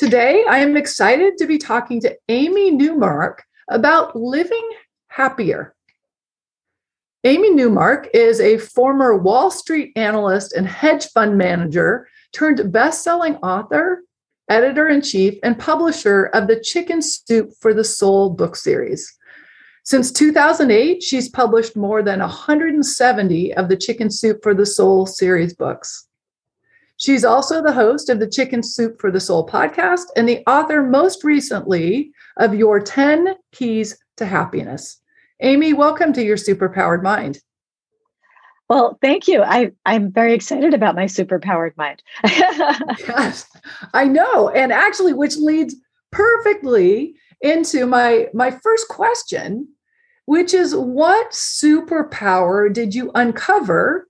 Today, I am excited to be talking to Amy Newmark about living happier. Amy Newmark is a former Wall Street analyst and hedge fund manager turned best-selling author, editor in chief, and publisher of the Chicken Soup for the Soul book series. Since 2008, she's published more than 170 of the Chicken Soup for the Soul series books. She's also the host of the Chicken Soup for the Soul podcast and the author, most recently, of Your 10 Keys to Happiness. Amy, welcome to your superpowered mind. Well, thank you. I, I'm very excited about my superpowered mind. yes, I know. And actually, which leads perfectly into my, my first question, which is what superpower did you uncover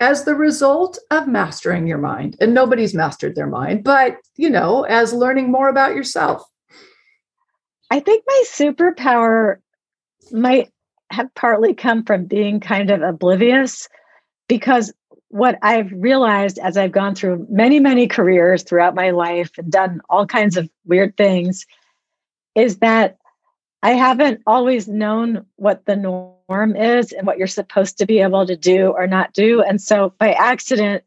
as the result of mastering your mind. And nobody's mastered their mind, but you know, as learning more about yourself. I think my superpower might have partly come from being kind of oblivious because what I've realized as I've gone through many, many careers throughout my life and done all kinds of weird things is that I haven't always known what the norm is and what you're supposed to be able to do or not do. And so by accident,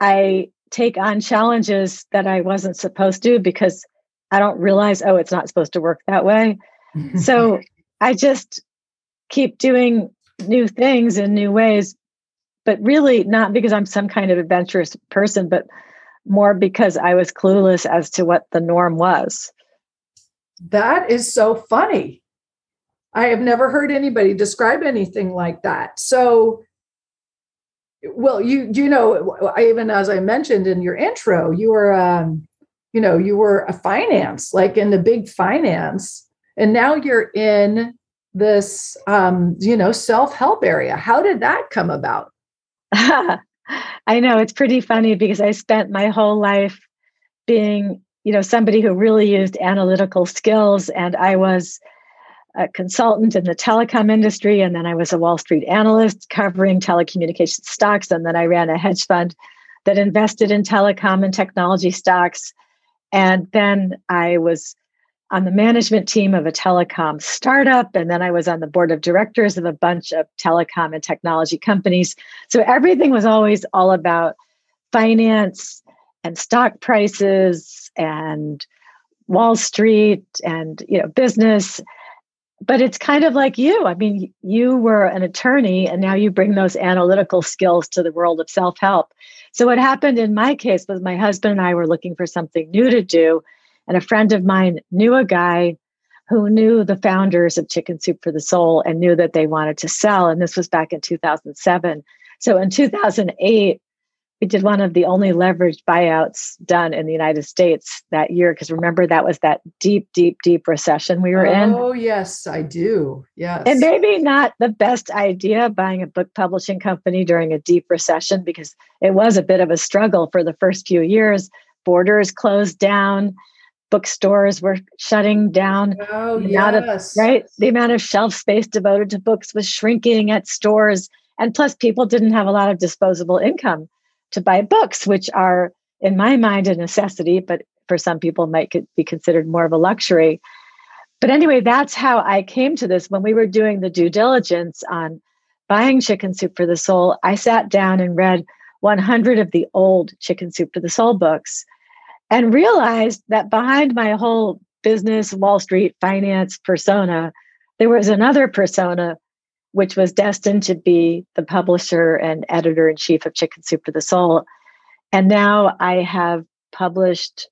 I take on challenges that I wasn't supposed to because I don't realize, oh, it's not supposed to work that way. Mm-hmm. so I just keep doing new things in new ways, but really not because I'm some kind of adventurous person, but more because I was clueless as to what the norm was. That is so funny. I have never heard anybody describe anything like that. So, well, you you know, even as I mentioned in your intro, you were, um, you know, you were a finance, like in the big finance, and now you're in this, um, you know, self help area. How did that come about? I know it's pretty funny because I spent my whole life being you know somebody who really used analytical skills and i was a consultant in the telecom industry and then i was a wall street analyst covering telecommunications stocks and then i ran a hedge fund that invested in telecom and technology stocks. And then i was on the management team of a telecom startup and then i was on the board of directors of a bunch of telecom and technology companies. So everything was always all about finance and stock prices and Wall Street and you know business but it's kind of like you. I mean you were an attorney and now you bring those analytical skills to the world of self-help. So what happened in my case was my husband and i were looking for something new to do and a friend of mine knew a guy who knew the founders of chicken soup for the soul and knew that they wanted to sell and this was back in 2007 so in 2008 we did one of the only leveraged buyouts done in the United States that year. Because remember, that was that deep, deep, deep recession we were oh, in. Oh, yes, I do. Yes. And maybe not the best idea buying a book publishing company during a deep recession because it was a bit of a struggle for the first few years. Borders closed down, bookstores were shutting down. Oh, yes. Of, right. The amount of shelf space devoted to books was shrinking at stores. And plus, people didn't have a lot of disposable income to buy books, which are, in my mind, a necessity, but for some people might be considered more of a luxury. But anyway, that's how I came to this. When we were doing the due diligence on buying Chicken Soup for the Soul, I sat down and read 100 of the old Chicken Soup for the Soul books and realized that behind my whole business, Wall Street finance persona, there was another persona which was destined to be the publisher and editor in chief of Chicken Soup for the Soul. And now I have published,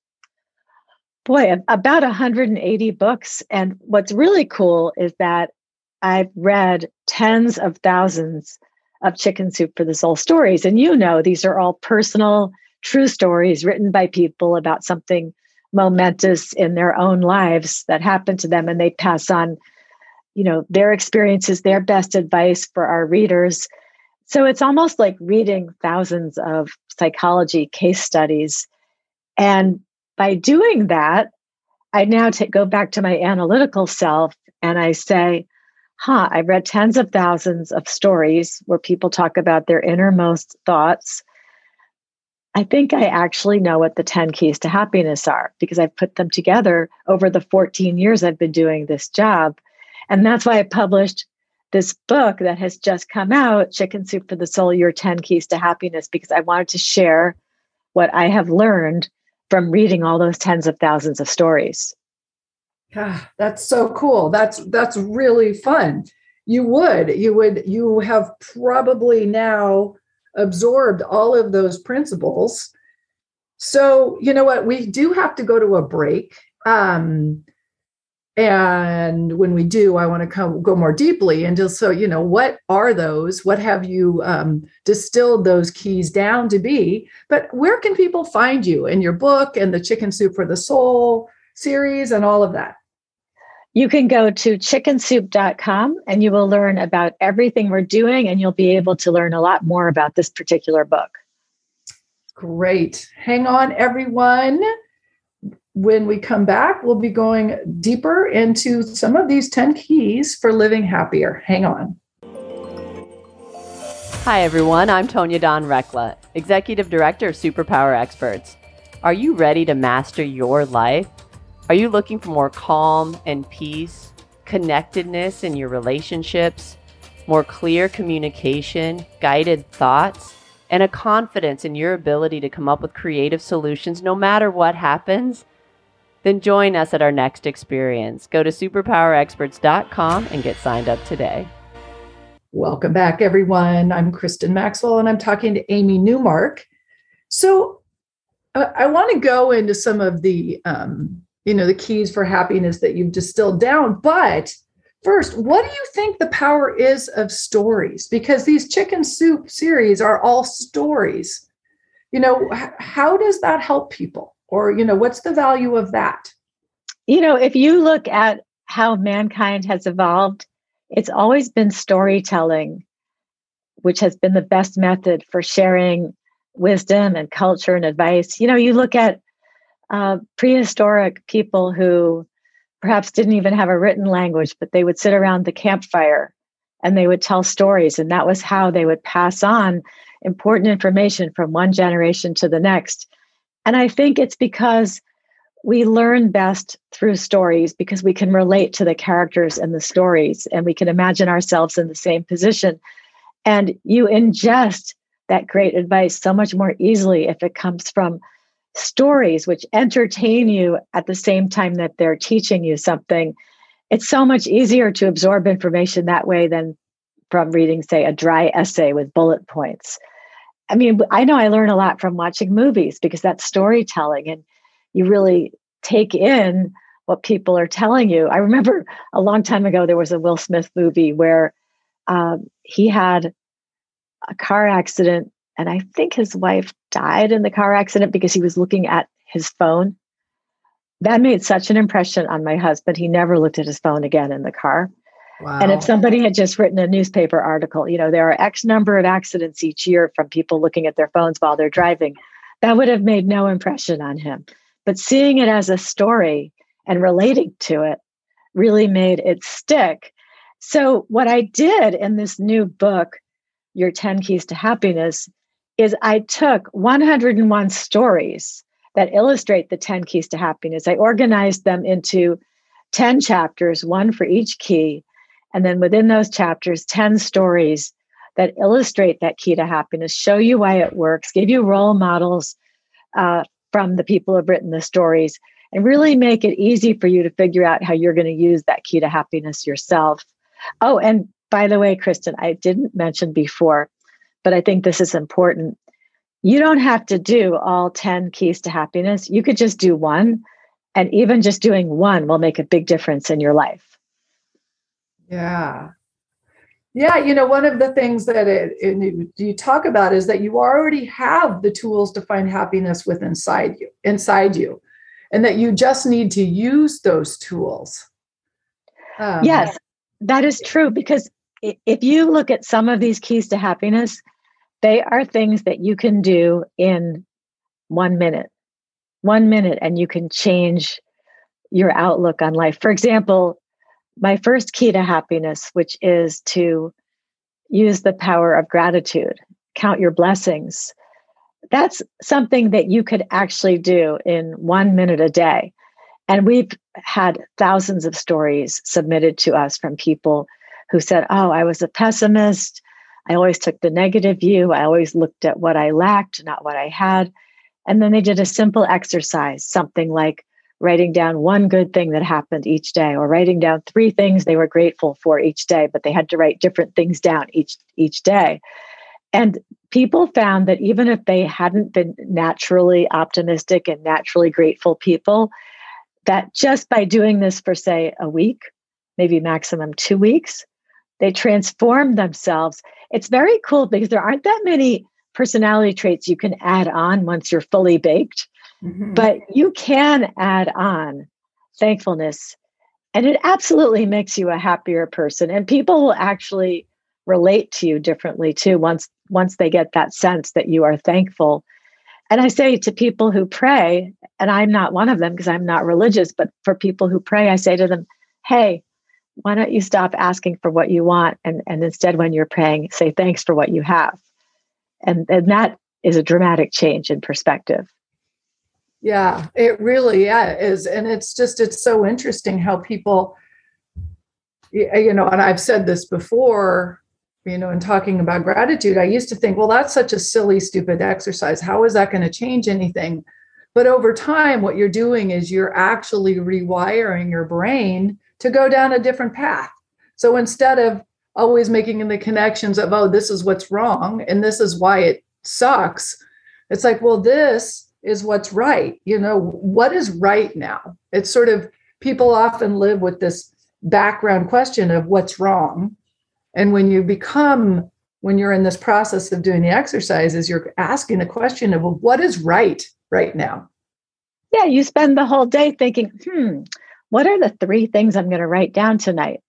boy, about 180 books. And what's really cool is that I've read tens of thousands of Chicken Soup for the Soul stories. And you know, these are all personal, true stories written by people about something momentous in their own lives that happened to them and they pass on you know their experiences their best advice for our readers. So it's almost like reading thousands of psychology case studies. And by doing that i now take, go back to my analytical self and i say huh i've read tens of thousands of stories where people talk about their innermost thoughts. I think I actually know what the 10 keys to happiness are because I've put them together over the 14 years I've been doing this job. And that's why I published this book that has just come out, Chicken Soup for the Soul Your 10 Keys to Happiness, because I wanted to share what I have learned from reading all those tens of thousands of stories. Yeah, that's so cool. That's that's really fun. You would, you would, you have probably now absorbed all of those principles. So, you know what? We do have to go to a break. Um, and when we do, I want to come go more deeply into so, you know, what are those? What have you um, distilled those keys down to be? But where can people find you in your book and the Chicken Soup for the Soul series and all of that? You can go to chickensoup.com and you will learn about everything we're doing, and you'll be able to learn a lot more about this particular book. Great. Hang on, everyone. When we come back, we'll be going deeper into some of these 10 keys for living happier. Hang on. Hi, everyone. I'm Tonya Don Rekla, Executive Director of Superpower Experts. Are you ready to master your life? Are you looking for more calm and peace, connectedness in your relationships, more clear communication, guided thoughts, and a confidence in your ability to come up with creative solutions no matter what happens? Then join us at our next experience. Go to superpowerexperts.com and get signed up today. Welcome back, everyone. I'm Kristin Maxwell, and I'm talking to Amy Newmark. So, uh, I want to go into some of the um, you know the keys for happiness that you've distilled down but first what do you think the power is of stories because these chicken soup series are all stories you know how does that help people or you know what's the value of that you know if you look at how mankind has evolved it's always been storytelling which has been the best method for sharing wisdom and culture and advice you know you look at uh, prehistoric people who perhaps didn't even have a written language, but they would sit around the campfire and they would tell stories. And that was how they would pass on important information from one generation to the next. And I think it's because we learn best through stories because we can relate to the characters and the stories and we can imagine ourselves in the same position. And you ingest that great advice so much more easily if it comes from stories which entertain you at the same time that they're teaching you something, it's so much easier to absorb information that way than from reading, say, a dry essay with bullet points. I mean, I know I learn a lot from watching movies because that's storytelling and you really take in what people are telling you. I remember a long time ago, there was a Will Smith movie where um, he had a car accident and I think his wife died in the car accident because he was looking at his phone. That made such an impression on my husband. He never looked at his phone again in the car. Wow. And if somebody had just written a newspaper article, you know, there are X number of accidents each year from people looking at their phones while they're driving, that would have made no impression on him. But seeing it as a story and relating to it really made it stick. So, what I did in this new book, Your 10 Keys to Happiness, is I took 101 stories that illustrate the 10 keys to happiness. I organized them into 10 chapters, one for each key. And then within those chapters, 10 stories that illustrate that key to happiness, show you why it works, give you role models uh, from the people who have written the stories, and really make it easy for you to figure out how you're going to use that key to happiness yourself. Oh, and by the way, Kristin, I didn't mention before, but I think this is important. You don't have to do all 10 keys to happiness. You could just do one, and even just doing one will make a big difference in your life. Yeah. Yeah, you know, one of the things that it, it, you talk about is that you already have the tools to find happiness with inside you, inside you. and that you just need to use those tools. Um, yes, that is true because if you look at some of these keys to happiness, they are things that you can do in one minute, one minute, and you can change your outlook on life. For example, my first key to happiness, which is to use the power of gratitude, count your blessings. That's something that you could actually do in one minute a day. And we've had thousands of stories submitted to us from people who said, Oh, I was a pessimist. I always took the negative view. I always looked at what I lacked, not what I had. And then they did a simple exercise, something like writing down one good thing that happened each day or writing down three things they were grateful for each day, but they had to write different things down each each day. And people found that even if they hadn't been naturally optimistic and naturally grateful people, that just by doing this for say a week, maybe maximum 2 weeks, they transform themselves. It's very cool because there aren't that many personality traits you can add on once you're fully baked. Mm-hmm. But you can add on thankfulness, and it absolutely makes you a happier person. And people will actually relate to you differently too once once they get that sense that you are thankful. And I say to people who pray, and I'm not one of them because I'm not religious, but for people who pray, I say to them, hey, why don't you stop asking for what you want and, and instead when you're praying say thanks for what you have and and that is a dramatic change in perspective yeah it really yeah, is and it's just it's so interesting how people uh, you know and i've said this before you know in talking about gratitude i used to think well that's such a silly stupid exercise how is that going to change anything but over time what you're doing is you're actually rewiring your brain to go down a different path. So instead of always making the connections of, oh, this is what's wrong and this is why it sucks, it's like, well, this is what's right. You know, what is right now? It's sort of people often live with this background question of what's wrong. And when you become, when you're in this process of doing the exercises, you're asking the question of, well, what is right right now? Yeah, you spend the whole day thinking, hmm, what are the three things I'm going to write down tonight?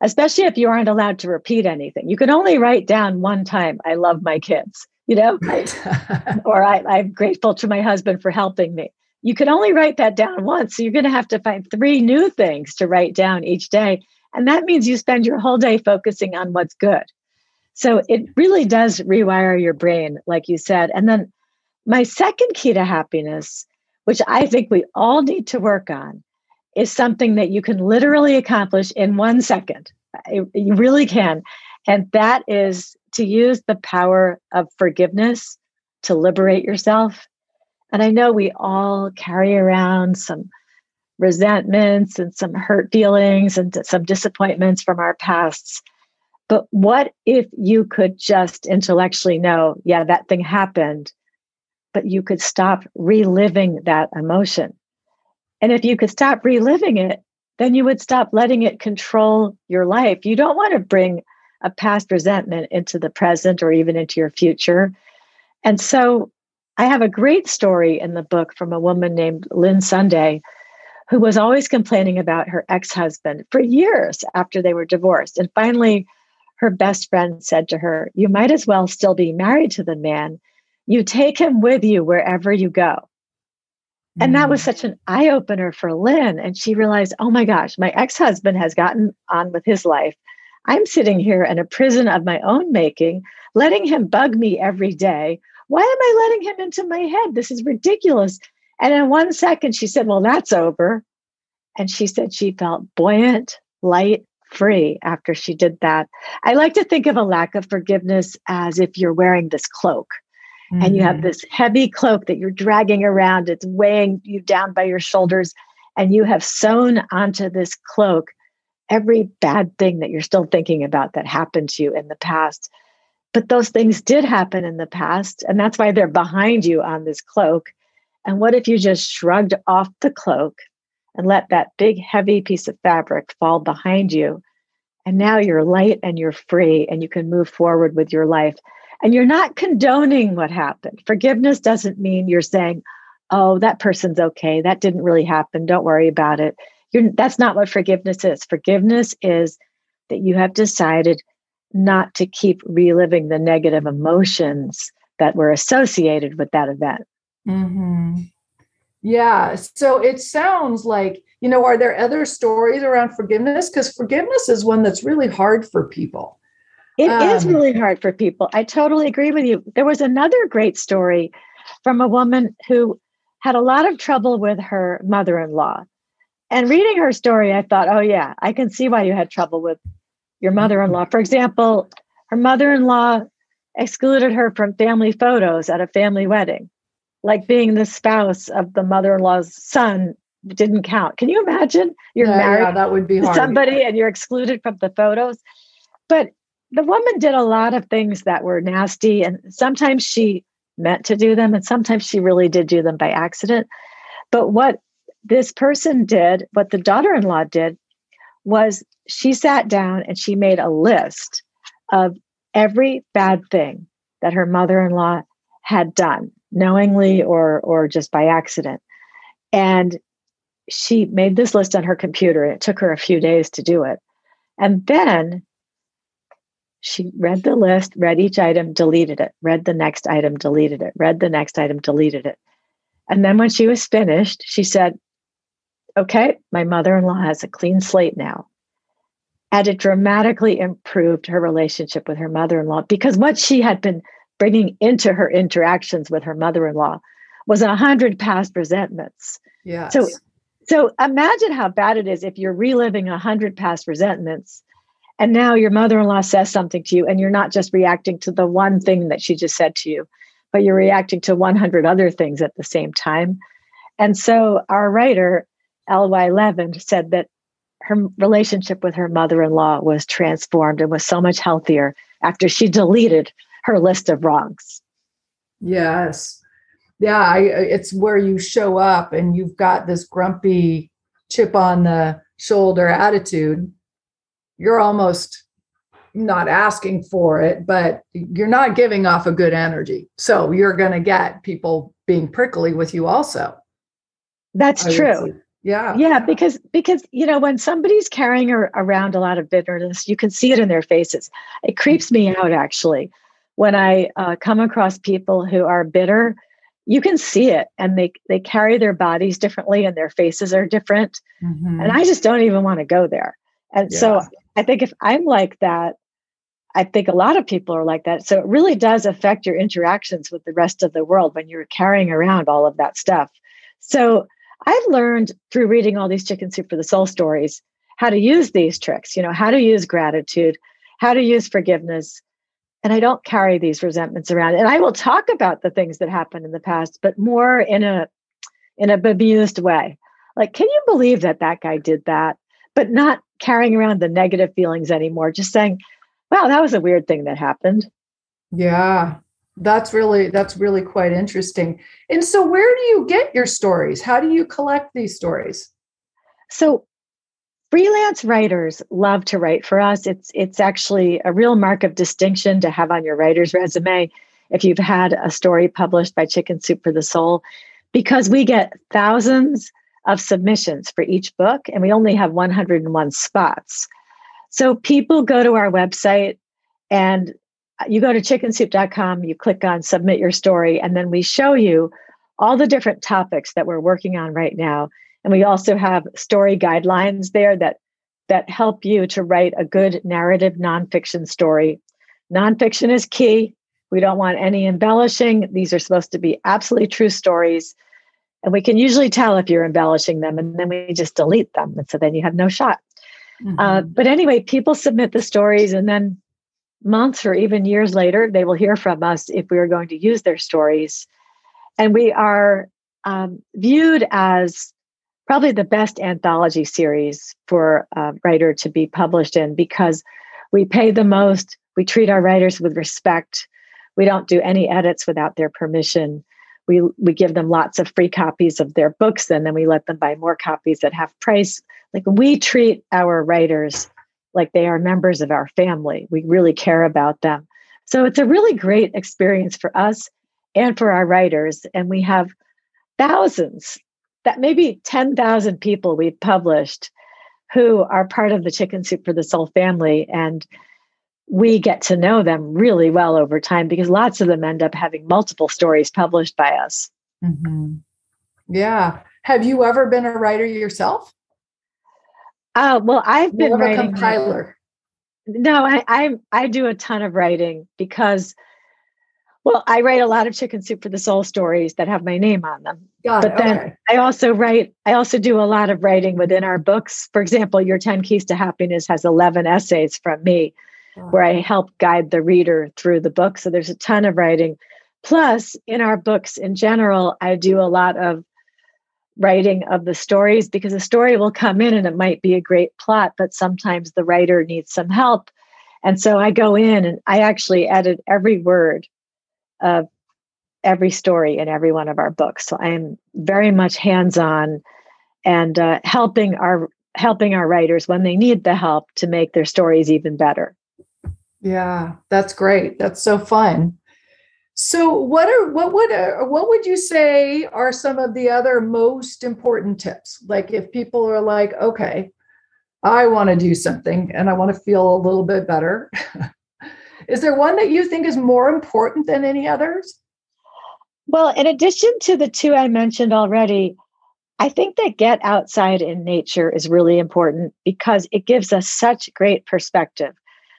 Especially if you aren't allowed to repeat anything. You can only write down one time, I love my kids, you know, right. or I, I'm grateful to my husband for helping me. You can only write that down once. So you're going to have to find three new things to write down each day. And that means you spend your whole day focusing on what's good. So it really does rewire your brain, like you said. And then my second key to happiness, which I think we all need to work on, is something that you can literally accomplish in one second. You really can. And that is to use the power of forgiveness to liberate yourself. And I know we all carry around some resentments and some hurt feelings and some disappointments from our pasts. But what if you could just intellectually know, yeah, that thing happened, but you could stop reliving that emotion? And if you could stop reliving it, then you would stop letting it control your life. You don't want to bring a past resentment into the present or even into your future. And so I have a great story in the book from a woman named Lynn Sunday who was always complaining about her ex husband for years after they were divorced. And finally, her best friend said to her, You might as well still be married to the man. You take him with you wherever you go. And that was mm. such an eye opener for Lynn. And she realized, oh my gosh, my ex husband has gotten on with his life. I'm sitting here in a prison of my own making, letting him bug me every day. Why am I letting him into my head? This is ridiculous. And in one second, she said, Well, that's over. And she said she felt buoyant, light, free after she did that. I like to think of a lack of forgiveness as if you're wearing this cloak Mm-hmm. And you have mm-hmm. this heavy cloak that you're dragging around, it's weighing you down by your shoulders. And you have sewn onto this cloak every bad thing that you're still thinking about that happened to you in the past. But those things did happen in the past. And that's why they're behind you on this cloak. And what if you just shrugged off the cloak and let that big, heavy piece of fabric fall behind you? And now you're light and you're free and you can move forward with your life. And you're not condoning what happened. Forgiveness doesn't mean you're saying, oh, that person's okay. That didn't really happen. Don't worry about it. You're, that's not what forgiveness is. Forgiveness is that you have decided not to keep reliving the negative emotions that were associated with that event. Mm-hmm. Yeah. So it sounds like, you know, are there other stories around forgiveness? Because forgiveness is one that's really hard for people. It um, is really hard for people. I totally agree with you. There was another great story from a woman who had a lot of trouble with her mother in law. And reading her story, I thought, oh, yeah, I can see why you had trouble with your mm-hmm. mother in law. For example, her mother in law excluded her from family photos at a family wedding, like being the spouse of the mother in law's son didn't count. Can you imagine? You're yeah, married yeah, that would be hard. somebody and you're excluded from the photos. But the woman did a lot of things that were nasty, and sometimes she meant to do them, and sometimes she really did do them by accident. But what this person did, what the daughter in law did, was she sat down and she made a list of every bad thing that her mother in law had done, knowingly or, or just by accident. And she made this list on her computer. It took her a few days to do it. And then she read the list, read each item, deleted it, read the next item, deleted it, read the next item, deleted it. And then when she was finished, she said, Okay, my mother in law has a clean slate now. And it dramatically improved her relationship with her mother in law because what she had been bringing into her interactions with her mother in law was a hundred past resentments. Yeah. So, so imagine how bad it is if you're reliving a hundred past resentments and now your mother in law says something to you, and you're not just reacting to the one thing that she just said to you, but you're reacting to 100 other things at the same time. And so our writer, L.Y. Levin, said that her relationship with her mother in law was transformed and was so much healthier after she deleted her list of wrongs. Yes. Yeah, I, it's where you show up and you've got this grumpy chip on the shoulder attitude you're almost not asking for it, but you're not giving off a good energy. So you're going to get people being prickly with you also. That's true. Yeah. Yeah, because because you know when somebody's carrying around a lot of bitterness, you can see it in their faces. It creeps me out actually when I uh, come across people who are bitter. You can see it, and they they carry their bodies differently, and their faces are different. Mm-hmm. And I just don't even want to go there. And yeah. so I think if I'm like that, I think a lot of people are like that. So it really does affect your interactions with the rest of the world when you're carrying around all of that stuff. So I've learned through reading all these chicken soup for the soul stories how to use these tricks, you know, how to use gratitude, how to use forgiveness. And I don't carry these resentments around. And I will talk about the things that happened in the past, but more in a in a bemused way. Like, can you believe that that guy did that? But not carrying around the negative feelings anymore, just saying, wow, that was a weird thing that happened. Yeah. That's really that's really quite interesting. And so where do you get your stories? How do you collect these stories? So freelance writers love to write for us. It's it's actually a real mark of distinction to have on your writer's resume if you've had a story published by Chicken Soup for the Soul because we get thousands of submissions for each book, and we only have 101 spots. So people go to our website and you go to chickensoup.com, you click on submit your story, and then we show you all the different topics that we're working on right now. And we also have story guidelines there that that help you to write a good narrative nonfiction story. Nonfiction is key. We don't want any embellishing. These are supposed to be absolutely true stories. And we can usually tell if you're embellishing them and then we just delete them. And so then you have no shot. Mm-hmm. Uh, but anyway, people submit the stories and then months or even years later, they will hear from us if we are going to use their stories. And we are um, viewed as probably the best anthology series for a writer to be published in because we pay the most, we treat our writers with respect, we don't do any edits without their permission we we give them lots of free copies of their books and then we let them buy more copies at half price like we treat our writers like they are members of our family we really care about them so it's a really great experience for us and for our writers and we have thousands, that maybe 10,000 people we've published who are part of the Chicken Soup for the Soul family. And we get to know them really well over time because lots of them end up having multiple stories published by us. Mm-hmm. Yeah. Have you ever been a writer yourself? Uh, well, I've been a compiler. No, I, I I do a ton of writing because, well, I write a lot of chicken soup for the soul stories that have my name on them. Got but it. then okay. I also write. I also do a lot of writing within our books. For example, Your Ten Keys to Happiness has eleven essays from me, wow. where I help guide the reader through the book. So there's a ton of writing. Plus, in our books in general, I do a lot of writing of the stories because a story will come in and it might be a great plot, but sometimes the writer needs some help. And so I go in and I actually edit every word of every story in every one of our books. So I'm very much hands-on and uh, helping our helping our writers when they need the help to make their stories even better. Yeah, that's great. That's so fun. So, what are what would uh, what would you say are some of the other most important tips? Like, if people are like, okay, I want to do something and I want to feel a little bit better, is there one that you think is more important than any others? Well, in addition to the two I mentioned already, I think that get outside in nature is really important because it gives us such great perspective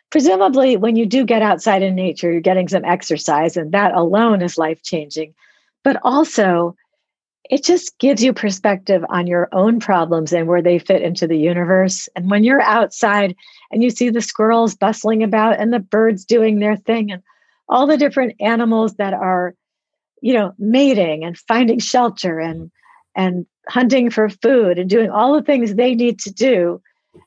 presumably when you do get outside in nature you're getting some exercise and that alone is life changing but also it just gives you perspective on your own problems and where they fit into the universe. And when you're outside and you see the squirrels bustling about and the birds doing their thing and all the different animals that are you know mating and finding shelter and and hunting for food and doing all the things they need to do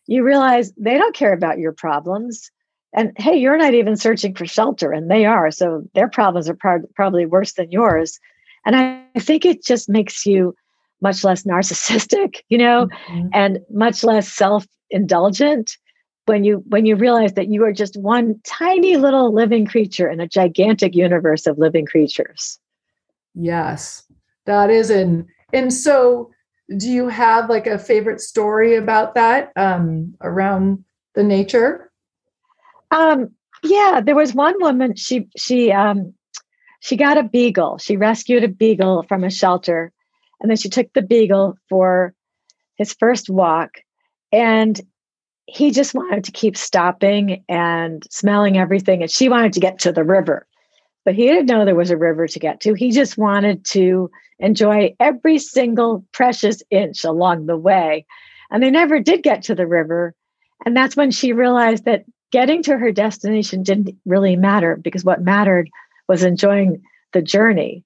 you realize they don't care about your problems and hey you're not even searching for shelter and they are. So their problems are pro- probably worse than yours. And I, I, think it just makes you much less narcissistic you know mm-hmm. and much less self-indulgent when you when you realize that you are just one tiny little living creature in a gigantic universe of living creatures. Yes. That is and and so do you have like a favorite story about that um around the nature um, yeah, there was one woman. She she um, she got a beagle. She rescued a beagle from a shelter, and then she took the beagle for his first walk, and he just wanted to keep stopping and smelling everything, and she wanted to get to the river, but he didn't know there was a river to get to. He just wanted to enjoy every single precious inch along the way, and they never did get to the river. And that's when she realized that getting to her destination didn't really matter because what mattered was enjoying the journey.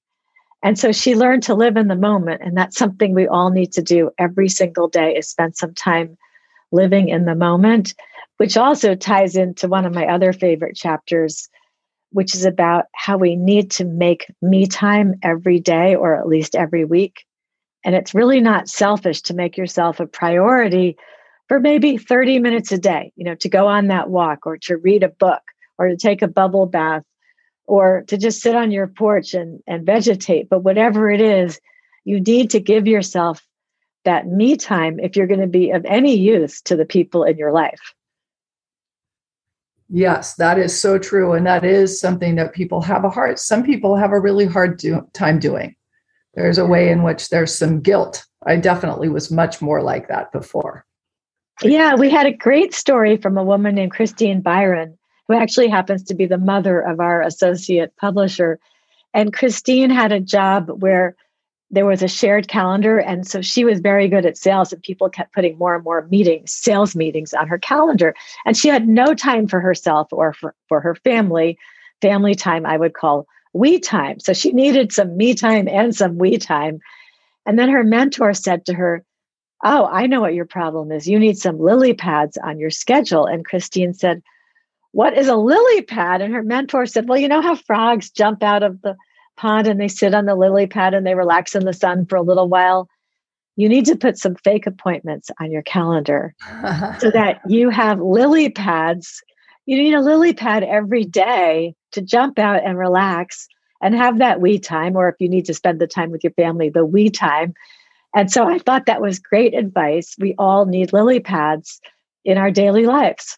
And so she learned to live in the moment. And that's something we all need to do every single day is spend some time living in the moment, which also ties into one of my other favorite chapters, which is about how we need to make me time every day or at least every week. And it's really not selfish to make yourself a priority for maybe 30 minutes a day, you know, to go on that walk or to read a book or to take a bubble bath or to just sit on your porch and, and vegetate. But whatever it is, you need to give yourself that me time if you're going to be of any use to the people in your life. Yes, that is so true. And that is something that people have a hard, some people have a really hard do, time doing. There's a way in which there's some guilt. I definitely was much more like that before. Yeah, we had a great story from a woman named Christine Byron, who actually happens to be the mother of our associate publisher. And Christine had a job where there was a shared calendar. And so she was very good at sales, and people kept putting more and more meetings, sales meetings on her calendar. And she had no time for herself or for, for her family. Family time, I would call we time. So she needed some me time and some we time. And then her mentor said to her, Oh, I know what your problem is. You need some lily pads on your schedule. And Christine said, What is a lily pad? And her mentor said, Well, you know how frogs jump out of the pond and they sit on the lily pad and they relax in the sun for a little while? You need to put some fake appointments on your calendar so that you have lily pads. You need a lily pad every day to jump out and relax and have that we time, or if you need to spend the time with your family, the we time. And so I thought that was great advice. We all need lily pads in our daily lives.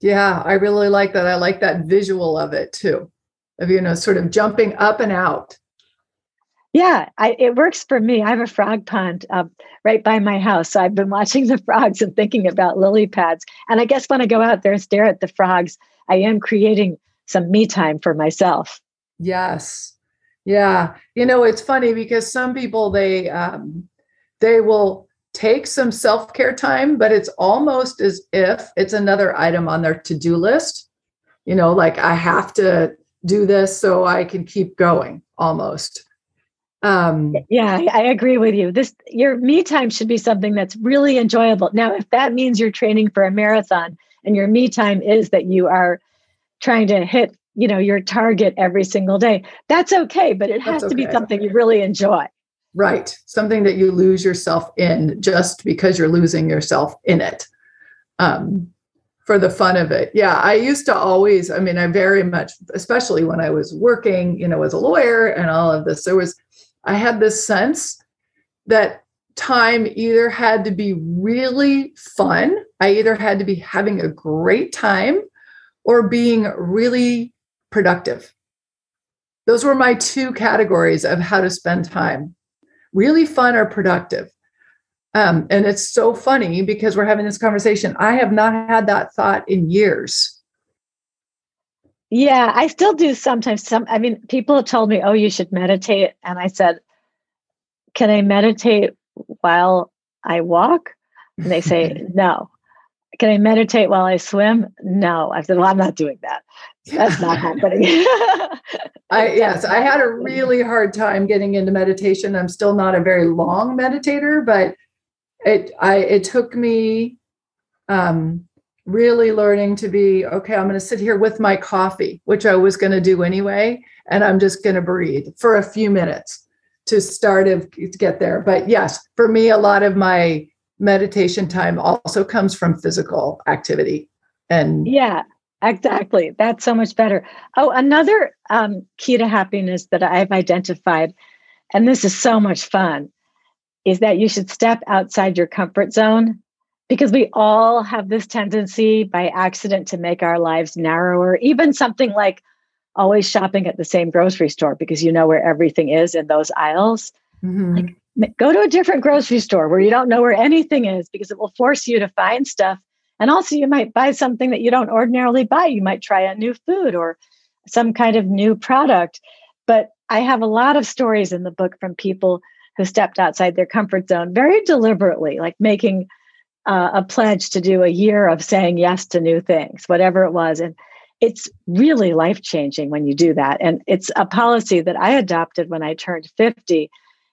Yeah, I really like that. I like that visual of it too, of, you know, sort of jumping up and out. Yeah, I, it works for me. I have a frog pond uh, right by my house. So I've been watching the frogs and thinking about lily pads. And I guess when I go out there and stare at the frogs, I am creating some me time for myself. Yes. Yeah. You know, it's funny because some people they um they will take some self-care time, but it's almost as if it's another item on their to-do list. You know, like I have to do this so I can keep going almost. Um, yeah, I agree with you. This your me time should be something that's really enjoyable. Now, if that means you're training for a marathon and your me time is that you are trying to hit, you know, your target every single day, that's okay. But it has to be something you really enjoy. Right, something that you lose yourself in just because you're losing yourself in it. Um, for the fun of it. Yeah, I used to always, I mean, I very much, especially when I was working, you know, as a lawyer and all of this, there was I had this sense that time either had to be really fun, I either had to be having a great time or being really productive. Those were my two categories of how to spend time really fun or productive. Um, and it's so funny because we're having this conversation. I have not had that thought in years. Yeah, I still do sometimes. Some, I mean, people have told me, "Oh, you should meditate," and I said, "Can I meditate while I walk?" And they say, "No." Can I meditate while I swim? No. I said, "Well, I'm not doing that. That's not happening." I yes, I had a really hard time getting into meditation. I'm still not a very long meditator, but it I it took me um really learning to be okay i'm going to sit here with my coffee which i was going to do anyway and i'm just going to breathe for a few minutes to start to get there but yes for me a lot of my meditation time also comes from physical activity and yeah exactly that's so much better oh another um, key to happiness that i've identified and this is so much fun is that you should step outside your comfort zone because we all have this tendency by accident to make our lives narrower, even something like always shopping at the same grocery store because you know where everything is in those aisles. Mm-hmm. Like, go to a different grocery store where you don't know where anything is because it will force you to find stuff. And also, you might buy something that you don't ordinarily buy. You might try a new food or some kind of new product. But I have a lot of stories in the book from people who stepped outside their comfort zone very deliberately, like making uh, a pledge to do a year of saying yes to new things, whatever it was. And it's really life changing when you do that. And it's a policy that I adopted when I turned 50.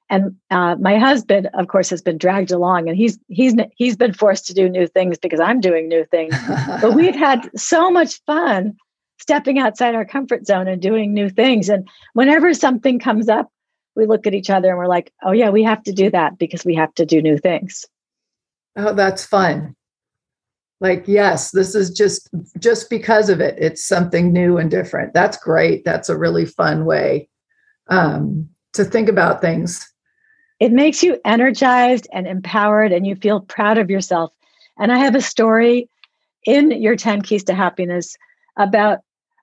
And uh, my husband, of course, has been dragged along, and he's he's he's been forced to do new things because I'm doing new things. but we've had so much fun stepping outside our comfort zone and doing new things. And whenever something comes up, we look at each other and we're like, "Oh yeah, we have to do that because we have to do new things." oh that's fun like yes this is just just because of it it's something new and different that's great that's a really fun way um, to think about things it makes you energized and empowered and you feel proud of yourself and i have a story in your 10 keys to happiness about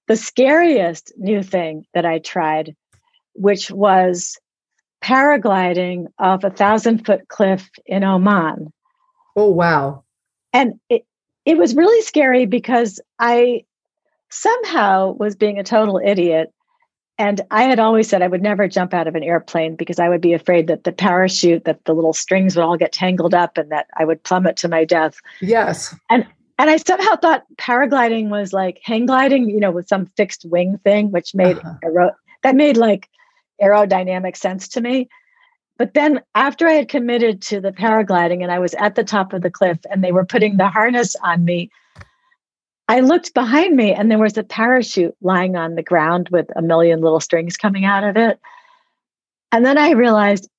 the scariest new thing that i tried which was paragliding off a thousand foot cliff in oman Oh, wow. And it, it was really scary because I somehow was being a total idiot. And I had always said I would never jump out of an airplane because I would be afraid that the parachute, that the little strings would all get tangled up and that I would plummet to my death. Yes. And and I somehow thought paragliding was like hang gliding, you know, with some fixed wing thing, which made uh-huh. aero- that made like aerodynamic sense to me. But then after I had committed to the paragliding and I was at the top of the cliff and they were putting the harness on me, I looked behind me and there was a parachute lying on the ground with a million little strings coming out of it. And then I realized,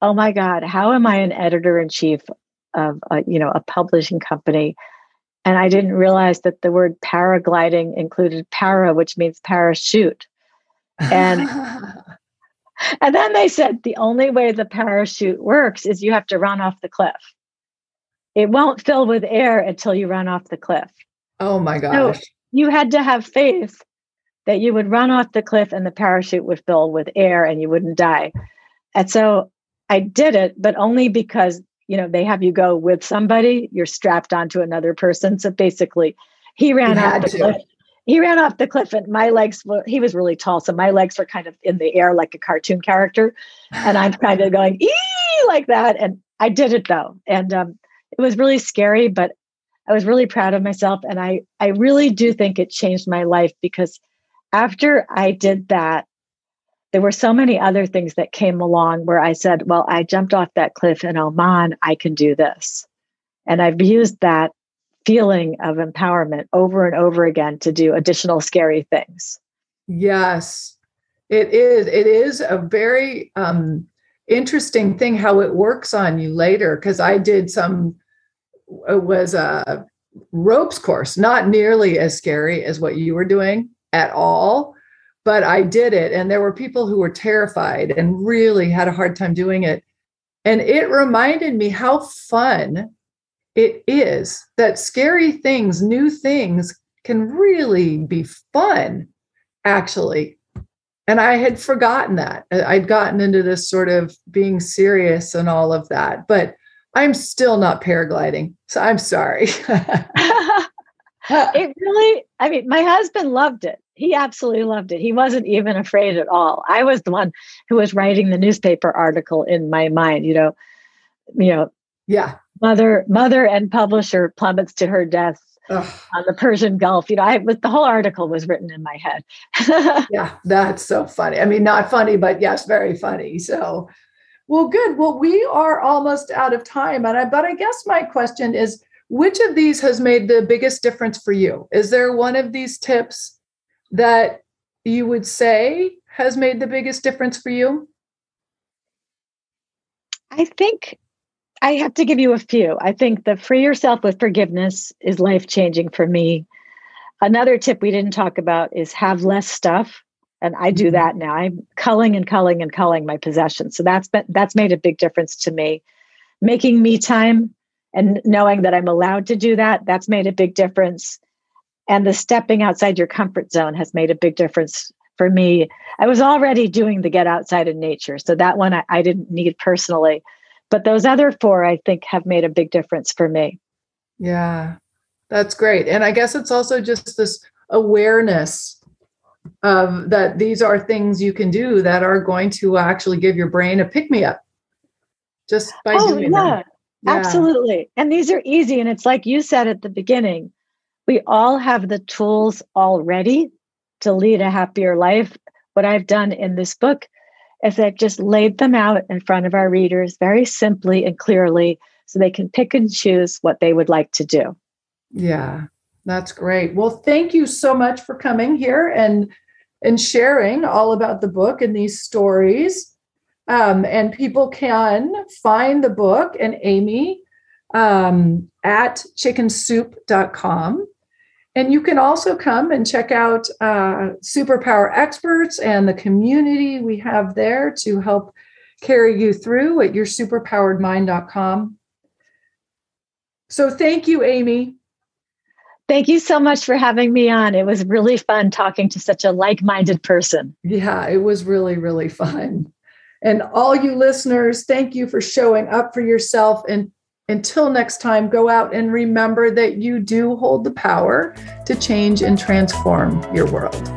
oh my God, how am I an editor in chief of a, you know a publishing company? And I didn't realize that the word paragliding included para, which means parachute. And and then they said the only way the parachute works is you have to run off the cliff. It won't fill with air until you run off the cliff. Oh my gosh. So you had to have faith that you would run off the cliff and the parachute would fill with air and you wouldn't die. And so I did it, but only because, you know, they have you go with somebody, you're strapped onto another person. So basically, he ran you off the to. cliff. He ran off the cliff and my legs were, he was really tall. So my legs were kind of in the air like a cartoon character. And I'm kind of going, ee, like that. And I did it though. And um, it was really scary, but I was really proud of myself. And I, I really do think it changed my life because after I did that, there were so many other things that came along where I said, well, I jumped off that cliff in Oman, I can do this. And I've used that feeling of empowerment over and over again to do additional scary things. Yes, it is. It is a very um, interesting thing how it works on you later. Because I did some, Uh, was a ropes course, not nearly as scary as what you were doing at all but I did it. And there were people who were terrified and really had a hard time doing it. And it reminded me how fun it is that scary things, new things can really be fun, actually. And I had forgotten that. I'd gotten into this sort of being serious and all of that. But I'm still not paragliding. So I'm sorry. it really, I mean, my husband loved it. He absolutely loved it. He wasn't even afraid at all. I was the one who was writing the newspaper article in my mind, you know, you know, yeah. Mother, mother and publisher plummets to her death Ugh. on the Persian Gulf. You know, I was the whole article was written in my head. yeah, that's so funny. I mean, not funny, but yes, very funny. So, well, good. Well, we are almost out of time, and I but I guess my question is which of these has made the biggest difference for you? Is there one of these tips that you would say has made the biggest difference for you? I think I have to give you a few. I think the free yourself with forgiveness is life changing for me. Another tip we didn't talk about is have less stuff. And I do mm-hmm. that now. I'm culling and culling and culling my possessions. So that's been that's made a big difference to me. Making me time and knowing that I'm allowed to do that, that's made a big difference. And the stepping outside your comfort zone has made a big difference for me. I was already doing the get outside in nature. So that one I, I didn't need personally. But those other four, I think, have made a big difference for me. Yeah, that's great. And I guess it's also just this awareness of that these are things you can do that are going to actually give your brain a pick me up just by oh, doing yeah. that. Yeah. Absolutely. And these are easy. And it's like you said at the beginning, we all have the tools already to lead a happier life. What I've done in this book is I've just laid them out in front of our readers very simply and clearly so they can pick and choose what they would like to do. Yeah, that's great. Well, thank you so much for coming here and and sharing all about the book and these stories. Um, and people can find the book and Amy um, at chickensoup.com. And you can also come and check out uh, Superpower Experts and the community we have there to help carry you through at yoursuperpoweredmind.com. So thank you, Amy. Thank you so much for having me on. It was really fun talking to such a like minded person. Yeah, it was really, really fun. And all you listeners, thank you for showing up for yourself. And until next time, go out and remember that you do hold the power to change and transform your world.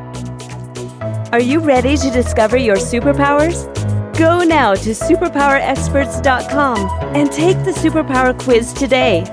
Are you ready to discover your superpowers? Go now to superpowerexperts.com and take the superpower quiz today.